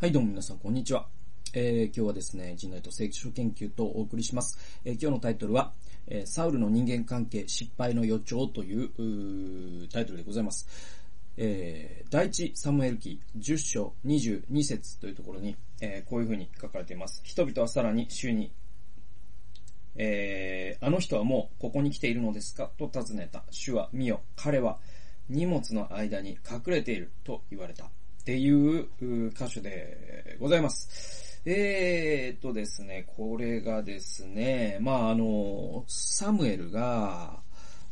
はい、どうも皆さん、こんにちは。えー、今日はですね、人類と聖書研究とお送りします。えー、今日のタイトルは、えー、サウルの人間関係失敗の予兆というタイトルでございます。えー、第一サムエル記10章22節というところに、えー、こういうふうに書かれています。人々はさらに主に、えー、あの人はもうここに来ているのですか？と尋ねた。主は見よ、彼は荷物の間に隠れていると言われた。っていう箇所でございます。えー、っとですね、これがですね、まあ、あの、サムエルが、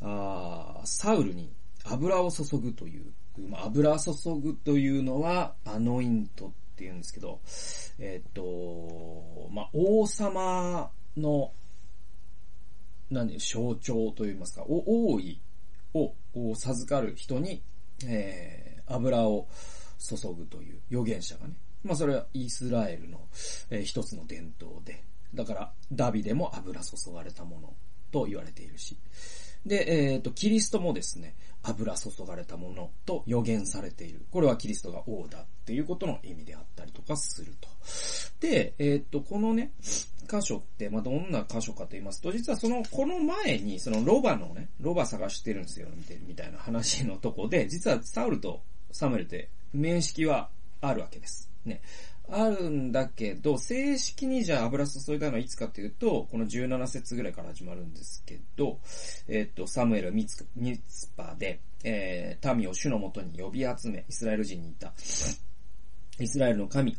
あサウルに油を注ぐという、まあ、油注ぐというのは、アノイントって言うんですけど、えー、っと、まあ、王様の、何、象徴と言いますか、王位を授かる人に、えー、油を、注ぐという預言者がね。まあそれはイスラエルの、えー、一つの伝統で、だからダビデも油注がれたものと言われているし。で、えっ、ー、と、キリストもですね、油注がれたものと予言されている。これはキリストが王だっていうことの意味であったりとかすると。で、えっ、ー、と、このね、箇所って、まあ、どんな箇所かと言いますと、実はその、この前に、そのロバのね、ロバ探してるんですよ、見てるみたいな話のとこで、実はサウルとサムエルって面識はあるわけです。ね。あるんだけど、正式にじゃあ油注いだのはいつかというと、この17節ぐらいから始まるんですけど、えっ、と、サムエルはミツミツパで、えー、民を主のもとに呼び集め、イスラエル人にいた。イスラエルの神、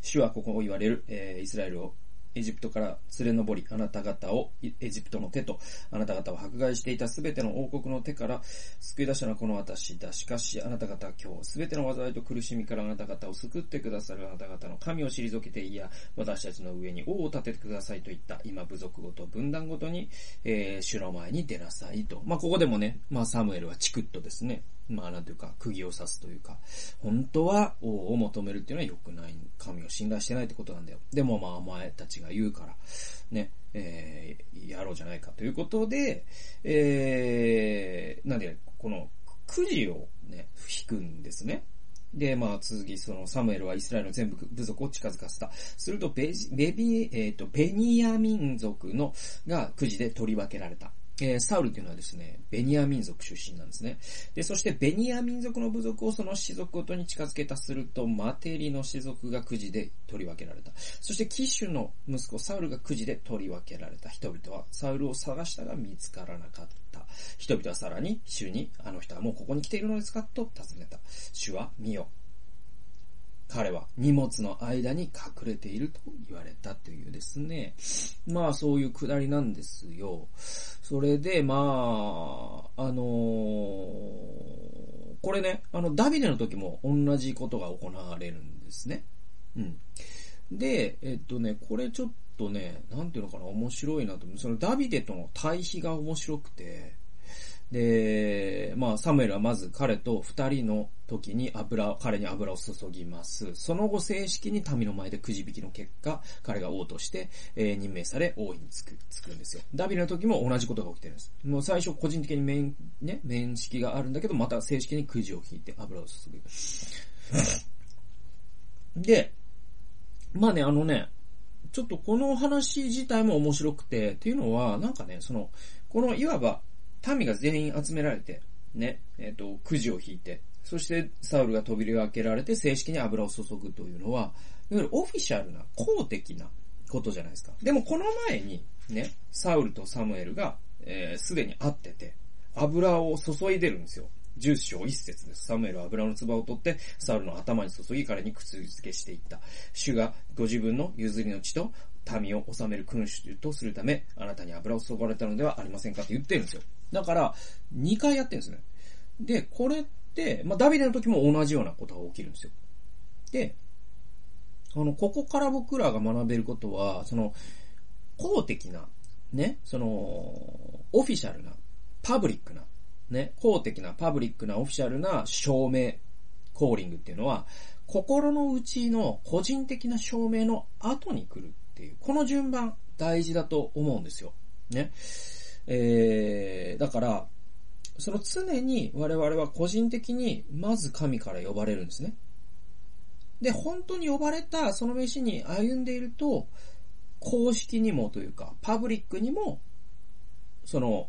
主はここを言われる、えー、イスラエルをエジプトから連れ上り、あなた方をエジプトの手と、あなた方を迫害していたすべての王国の手から救い出したのはこの私だ。しかし、あなた方は今日、すべての災いと苦しみからあなた方を救ってくださるあなた方の神を退けていや、私たちの上に王を立ててくださいと言った、今部族ごと分断ごとに、えー、主の前に出なさいと。まあ、ここでもね、まあ、サムエルはチクッとですね、まあなんていうか、釘を刺すというか、本当は王を求めるっていうのは良くない。神を信頼してないってことなんだよ。でもまあお前たちが言うから、ね、えー、やろうじゃないかということで、えー、なんで、この、くじをね、引くんですね。で、まあ、続き、その、サムエルはイスラエルの全部部族を近づかせた。すると、ベジベビ、えっ、ー、と、ベニヤ民族の、がくじで取り分けられた。えー、サウルというのはですね、ベニヤ民族出身なんですね。で、そしてベニヤ民族の部族をその氏族ごとに近づけたすると、マテリの氏族がくじで取り分けられた。そしてキッシュの息子サウルがくじで取り分けられた人々は、サウルを探したが見つからなかった。人々はさらに、主に、あの人はもうここに来ているのですかと尋ねた。主は見よ。彼は荷物の間に隠れていると言われたというですね。まあそういうくだりなんですよ。それで、まあ、あのー、これね、あの、ダビデの時も同じことが行われるんですね。うん。で、えっとね、これちょっとね、なんていうのかな、面白いなと思う。そのダビデとの対比が面白くて、で、まあ、サムエルはまず彼と二人の時に油、彼に油を注ぎます。その後正式に民の前でくじ引きの結果、彼が王として、えー、任命され王位につく、つくんですよ。ダビデの時も同じことが起きてるんです。もう最初個人的に面、ね、面識があるんだけど、また正式にくじを引いて油を注ぐ。で、まあね、あのね、ちょっとこの話自体も面白くて、っていうのは、なんかね、その、このいわば民が全員集められて、ね、えっ、ー、と、くじを引いて、そしてサウルが扉を開けられて正式に油を注ぐというのは、いわゆるオフィシャルな、公的なことじゃないですか。でもこの前に、ね、サウルとサムエルが、えー、すでに会ってて、油を注いでるんですよ。十章一節です。サムエルは油の唾を取って、サウルの頭に注ぎ、彼に靴付けしていった。主がご自分の譲りの血と民を治める君主とするため、あなたに油を注がれたのではありませんかって言ってるんですよ。だから、2回やってるんですね。で、これって、まあ、ダビデの時も同じようなことが起きるんですよ。で、あの、ここから僕らが学べることは、その、公的な、ね、その、オフィシャルな、パブリックな、ね、公的な、パブリックな、オフィシャルな証明、コーリングっていうのは、心の内の個人的な証明の後に来るっていう、この順番大事だと思うんですよ。ね。えー、だから、その常に我々は個人的にまず神から呼ばれるんですね。で、本当に呼ばれたその飯に歩んでいると、公式にもというか、パブリックにも、その、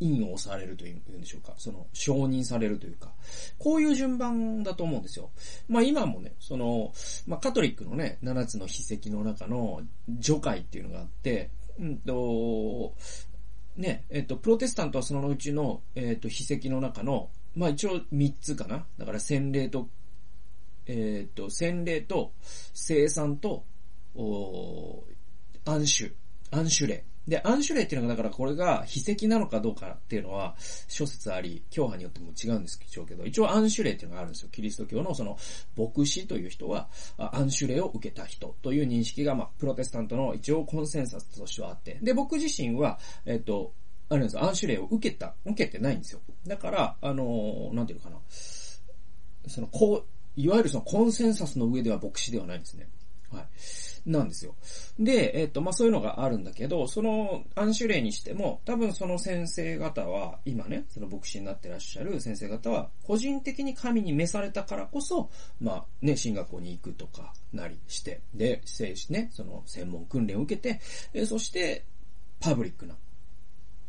印をされるというんでしょうか。その、承認されるというか、こういう順番だと思うんですよ。まあ今もね、その、まあカトリックのね、7つの秘跡の中の除会っていうのがあって、うんと、ね、えっと、プロテスタントはそのうちの、えっと、秘跡の中の、まあ一応3つかな。だから洗礼と、えっと、洗礼と、生産と、お暗種、暗種例。で、暗種霊っていうのが、だからこれが秘跡なのかどうかっていうのは、諸説あり、教派によっても違うんですけど、一応暗種霊っていうのがあるんですよ。キリスト教のその、牧師という人は、暗種霊を受けた人という認識が、まあ、プロテスタントの一応コンセンサスとしてはあって、で、僕自身は、えっと、あれなんですよ、暗種霊を受けた、受けてないんですよ。だから、あのなんていうのかな。その、こう、いわゆるそのコンセンサスの上では牧師ではないんですね。はい。なんですよ。で、えっ、と、まあ、そういうのがあるんだけど、その暗種例にしても、多分その先生方は、今ね、その牧師になってらっしゃる先生方は、個人的に神に召されたからこそ、まあ、ね、進学校に行くとか、なりして、で、聖しね、その専門訓練を受けて、えそして、パブリックな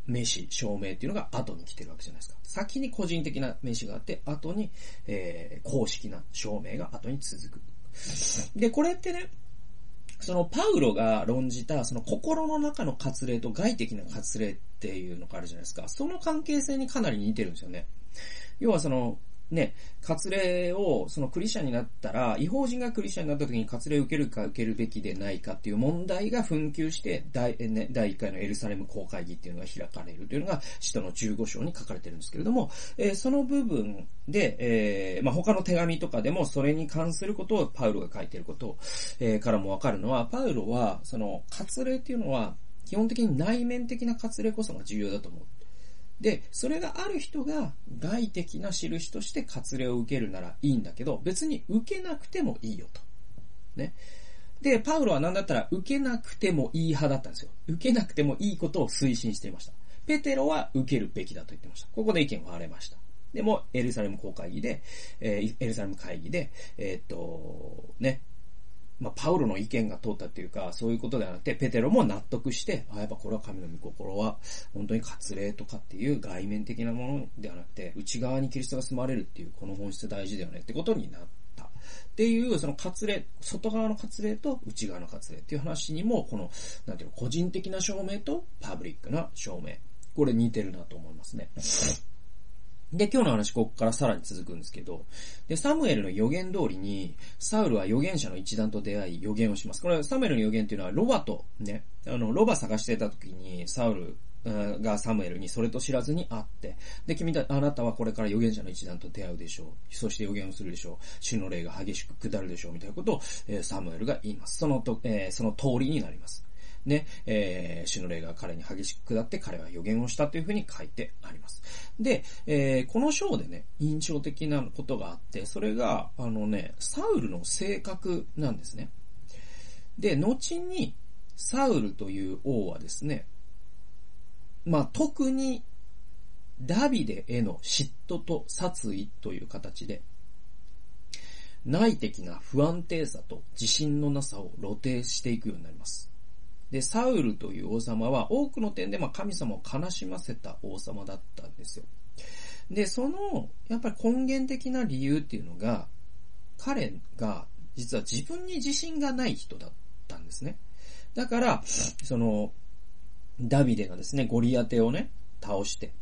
名詞、証明っていうのが後に来てるわけじゃないですか。先に個人的な名詞があって、後に、えー、公式な証明が後に続く。で、これってね、そのパウロが論じた、その心の中の割礼と外的な割礼っていうのがあるじゃないですか。その関係性にかなり似てるんですよね。要はその、ね、割礼を、そのクリスチャンになったら、違法人がクリスチャンになった時に割礼を受けるか受けるべきでないかっていう問題が紛糾して、第、ね、第1回のエルサレム公会議っていうのが開かれるというのが、使徒の15章に書かれてるんですけれども、えー、その部分で、えー、まあ、他の手紙とかでもそれに関することをパウロが書いてること、えー、からもわかるのは、パウロは、その、割礼っていうのは、基本的に内面的な割礼こそが重要だと思う。で、それがある人が外的な印として割礼を受けるならいいんだけど、別に受けなくてもいいよと。ね。で、パウロは何だったら受けなくてもいい派だったんですよ。受けなくてもいいことを推進していました。ペテロは受けるべきだと言ってました。ここで意見が割れました。でも、エルサレム公会議で、えー、エルサレム会議で、えー、っと、ね、まあ、パウロの意見が通ったっていうか、そういうことではなくて、ペテロも納得して、あ、やっぱこれは神の御心は、本当に割礼とかっていう外面的なものではなくて、内側にキリストが住まれるっていう、この本質大事だよねってことになった。っていう、その割礼、外側の割礼と内側の割礼っていう話にも、この、なんていうの、個人的な証明とパブリックな証明。これ似てるなと思いますね。で、今日の話、ここからさらに続くんですけど、で、サムエルの予言通りに、サウルは預言者の一団と出会い、予言をします。これ、サムエルの予言っていうのは、ロバと、ね、あの、ロバ探してた時に、サウル、がサムエルにそれと知らずに会って、で、君た、あなたはこれから預言者の一団と出会うでしょう。そして予言をするでしょう。主の霊が激しく下るでしょう。みたいなことを、え、サムエルが言います。そのと、えー、その通りになります。ね、えー、主の霊が彼に激しく下って彼は予言をしたというふうに書いてあります。で、えー、この章でね、印象的なことがあって、それが、あのね、サウルの性格なんですね。で、後に、サウルという王はですね、まあ、特に、ダビデへの嫉妬と殺意という形で、内的な不安定さと自信のなさを露呈していくようになります。で、サウルという王様は多くの点でま神様を悲しませた王様だったんですよ。で、その、やっぱり根源的な理由っていうのが、彼が実は自分に自信がない人だったんですね。だから、その、ダビデがですね、ゴリアテをね、倒して、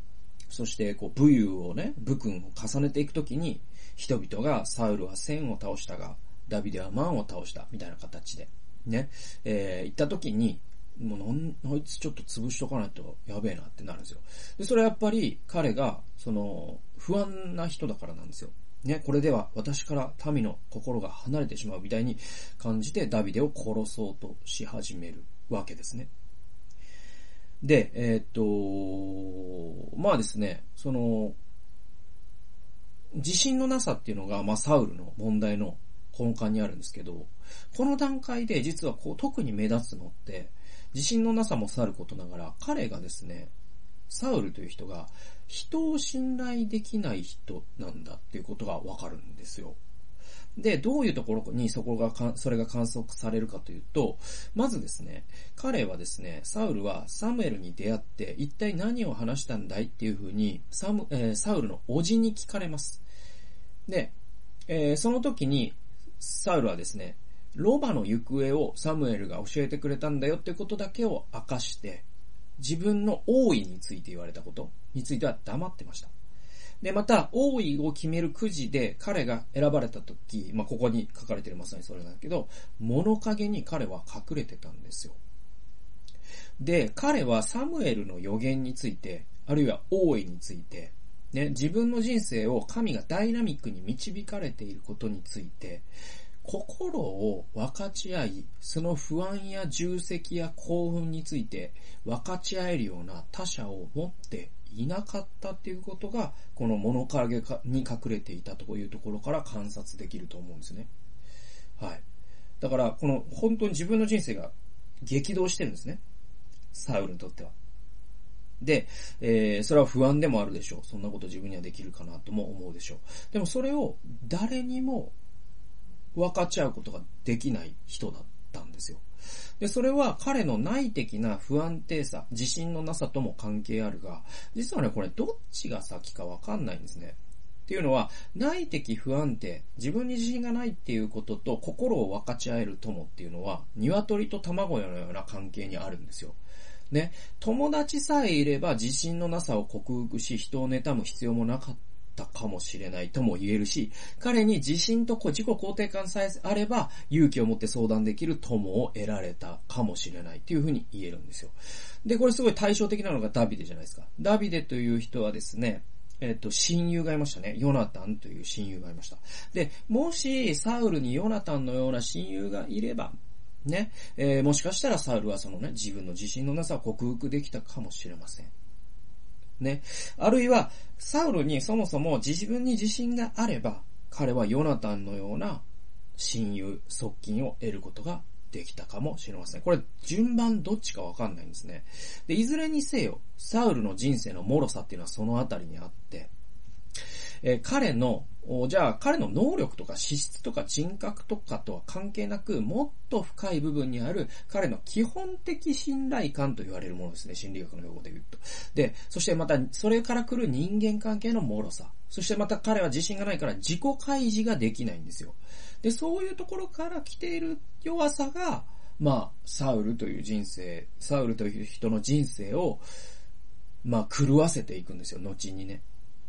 そして、こう、武勇をね、武君を重ねていくときに、人々がサウルは千を倒したが、ダビデは万を倒した、みたいな形で、ね、えー、行った時に、もうなん、あいつちょっと潰しとかないとやべえなってなるんですよ。で、それはやっぱり彼が、その、不安な人だからなんですよ。ね、これでは私から民の心が離れてしまうみたいに感じてダビデを殺そうとし始めるわけですね。で、えー、っと、まあですね、その、自信のなさっていうのが、まあサウルの問題の根幹にあるんですけど、この段階で実はこう特に目立つのって、自信のなさもさることながら、彼がですね、サウルという人が人を信頼できない人なんだっていうことがわかるんですよ。で、どういうところにそこがか、それが観測されるかというと、まずですね、彼はですね、サウルはサムエルに出会って、一体何を話したんだいっていうふうに、サム、えー、サウルの叔父に聞かれます。で、えー、その時に、サウルはですね、ロバの行方をサムエルが教えてくれたんだよってことだけを明かして、自分の王位について言われたことについては黙ってました。で、また、王位を決めるくじで彼が選ばれた時、まあ、ここに書かれてるまさにそれなんだけど、物陰に彼は隠れてたんですよ。で、彼はサムエルの予言について、あるいは王位について、ね、自分の人生を神がダイナミックに導かれていることについて、心を分かち合い、その不安や重責や興奮について分かち合えるような他者を持っていなかったっていうことが、この物陰に隠れていたというところから観察できると思うんですね。はい。だから、この本当に自分の人生が激動してるんですね。サウルにとっては。で、えー、それは不安でもあるでしょう。そんなこと自分にはできるかなとも思うでしょう。でもそれを誰にも分かち合うことができない人だったんですよ。で、それは彼の内的な不安定さ、自信のなさとも関係あるが、実はね、これどっちが先かわかんないんですね。っていうのは、内的不安定、自分に自信がないっていうことと心を分かち合える友っていうのは、鶏と卵のような関係にあるんですよ。ね、友達さえいれば自信のなさを克服し、人を妬む必要もなかったかもしれないとも言えるし、彼に自信と自己肯定感さえあれば、勇気を持って相談できる友を得られたかもしれないっていうふうに言えるんですよ。で、これすごい対照的なのがダビデじゃないですか。ダビデという人はですね、えっ、と、親友がいましたね。ヨナタンという親友がいました。で、もし、サウルにヨナタンのような親友がいれば、ね、えー、もしかしたらサウルはそのね、自分の自信のなさを克服できたかもしれません。ね。あるいは、サウルにそもそも自分に自信があれば、彼はヨナタンのような親友、側近を得ることができたかもしれません。これ、順番どっちかわかんないんですね。で、いずれにせよ、サウルの人生の脆さっていうのはそのあたりにあって、えー、彼の、じゃあ彼の能力とか資質とか人格とかとは関係なく、もっと深い部分にある彼の基本的信頼感と言われるものですね。心理学の用語で言うと。で、そしてまた、それから来る人間関係の脆さ。そしてまた彼は自信がないから自己開示ができないんですよ。で、そういうところから来ている弱さが、まあ、サウルという人生、サウルという人の人生を、まあ、狂わせていくんですよ、後にね。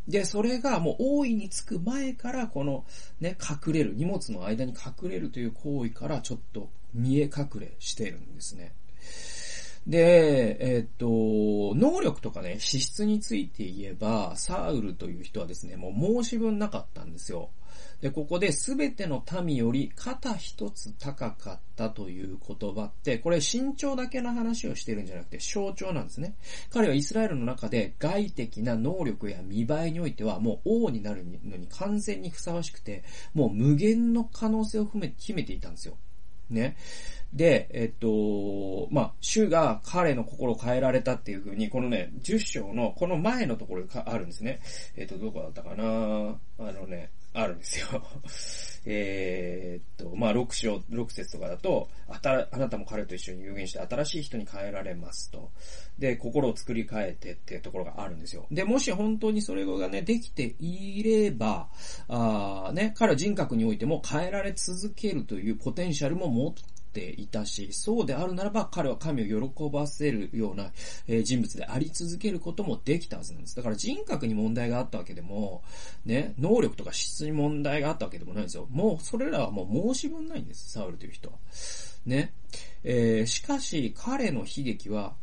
で、それがもう大いにつく前から、このね、隠れる、荷物の間に隠れるという行為からちょっと見え隠れしてるんですね。で、えっ、と、能力とかね、資質について言えば、サウルという人はですね、もう申し分なかったんですよ。で、ここで全ての民より肩一つ高かったという言葉って、これ身長だけの話をしてるんじゃなくて象徴なんですね。彼はイスラエルの中で外的な能力や見栄えにおいてはもう王になるのに完全にふさわしくて、もう無限の可能性を秘め秘めていたんですよ。ね。で、えっと、まあ、主が彼の心を変えられたっていう風に、このね、10章のこの前のところがあるんですね。えっと、どこだったかな？あのね、あるんですよ。えっと、まあ、6章、6節とかだと、あた、あなたも彼と一緒に有言して新しい人に変えられますと。で、心を作り変えてっていうところがあるんですよ。で、もし本当にそれがね、できていれば、あね、彼人格においても変えられ続けるというポテンシャルも持っていたし、そうであるならば彼は神を喜ばせるような、え、人物であり続けることもできたはずなんです。だから人格に問題があったわけでも、ね、能力とか質に問題があったわけでもないんですよ。もう、それらはもう申し分ないんです、サウルという人は。ね。えー、しかし、彼の悲劇は、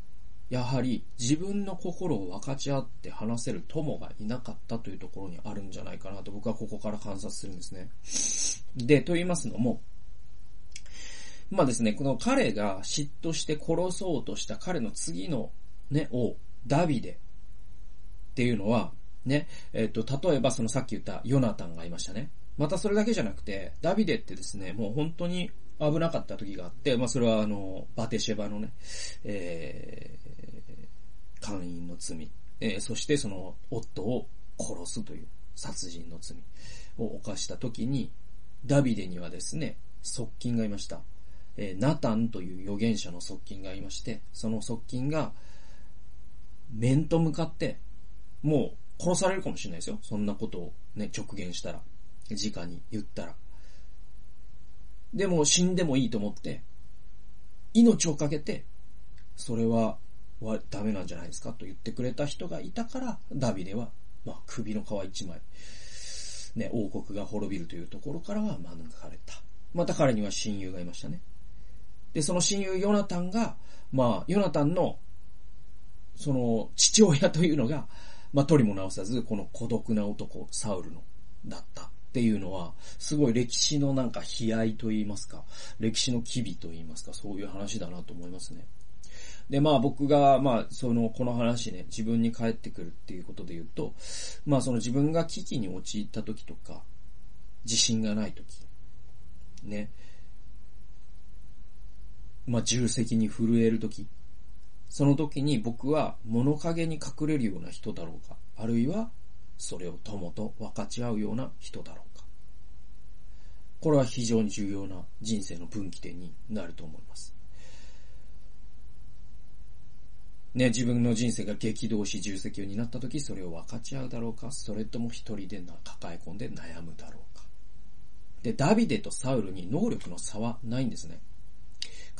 やはり自分の心を分かち合って話せる友がいなかったというところにあるんじゃないかなと僕はここから観察するんですね。で、と言いますのも、まあですね、この彼が嫉妬して殺そうとした彼の次のね、王、ダビデっていうのは、ね、えっ、と、例えばそのさっき言ったヨナタンがいましたね。またそれだけじゃなくて、ダビデってですね、もう本当に危なかった時があって、まあそれはあの、バテシェバのね、えー、会員の罪、えー、そしてその夫を殺すという殺人の罪を犯した時に、ダビデにはですね、側近がいました。え、ナタンという預言者の側近がいまして、その側近が、面と向かって、もう殺されるかもしれないですよ。そんなことをね、直言したら。直に言ったら。でも死んでもいいと思って、命をかけて、それは、はダメなんじゃないですか？と言ってくれた人がいたから、ダビデは、まあ、首の皮一枚、ね、王国が滅びるというところからは免れた。また彼には親友がいましたね。で、その親友ヨナタンが、まあ、ヨナタンの、その、父親というのが、まあ、取りも直さず、この孤独な男、サウルの、だったっていうのは、すごい歴史のなんか悲哀と言いますか、歴史の機微と言いますか、そういう話だなと思いますね。で、まあ僕が、まあその、この話ね、自分に返ってくるっていうことで言うと、まあその自分が危機に陥った時とか、自信がない時、ね、まあ重責に震える時、その時に僕は物陰に隠れるような人だろうか、あるいはそれを友と分かち合うような人だろうか。これは非常に重要な人生の分岐点になると思います。ね、自分の人生が激動し重責になった時、それを分かち合うだろうか、それとも一人でな抱え込んで悩むだろうか。で、ダビデとサウルに能力の差はないんですね。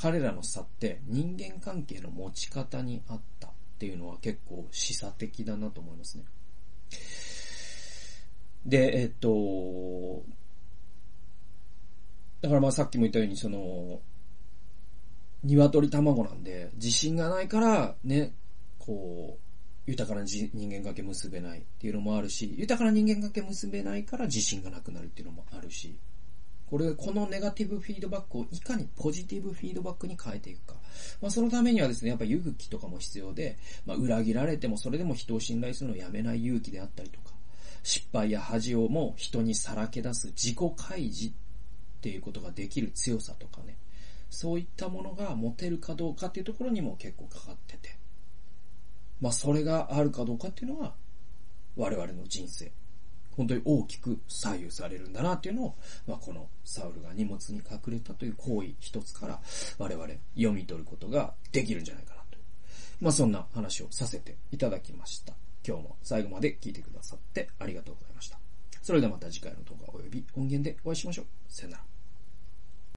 彼らの差って人間関係の持ち方にあったっていうのは結構示唆的だなと思いますね。で、えっと、だからまあさっきも言ったようにその、鶏卵なんで、自信がないから、ね、こう、豊かな人間関係結べないっていうのもあるし、豊かな人間関係結べないから自信がなくなるっていうのもあるし、これ、このネガティブフィードバックをいかにポジティブフィードバックに変えていくか。まあ、そのためにはですね、やっぱ勇気とかも必要で、まあ、裏切られてもそれでも人を信頼するのをやめない勇気であったりとか、失敗や恥をも人にさらけ出す自己開示っていうことができる強さとかね、そういったものが持てるかどうかっていうところにも結構かかってて。まあそれがあるかどうかっていうのは、我々の人生、本当に大きく左右されるんだなっていうのを、まあこのサウルが荷物に隠れたという行為一つから我々読み取ることができるんじゃないかなと。まあそんな話をさせていただきました。今日も最後まで聞いてくださってありがとうございました。それではまた次回の動画及び音源でお会いしましょう。さよなら。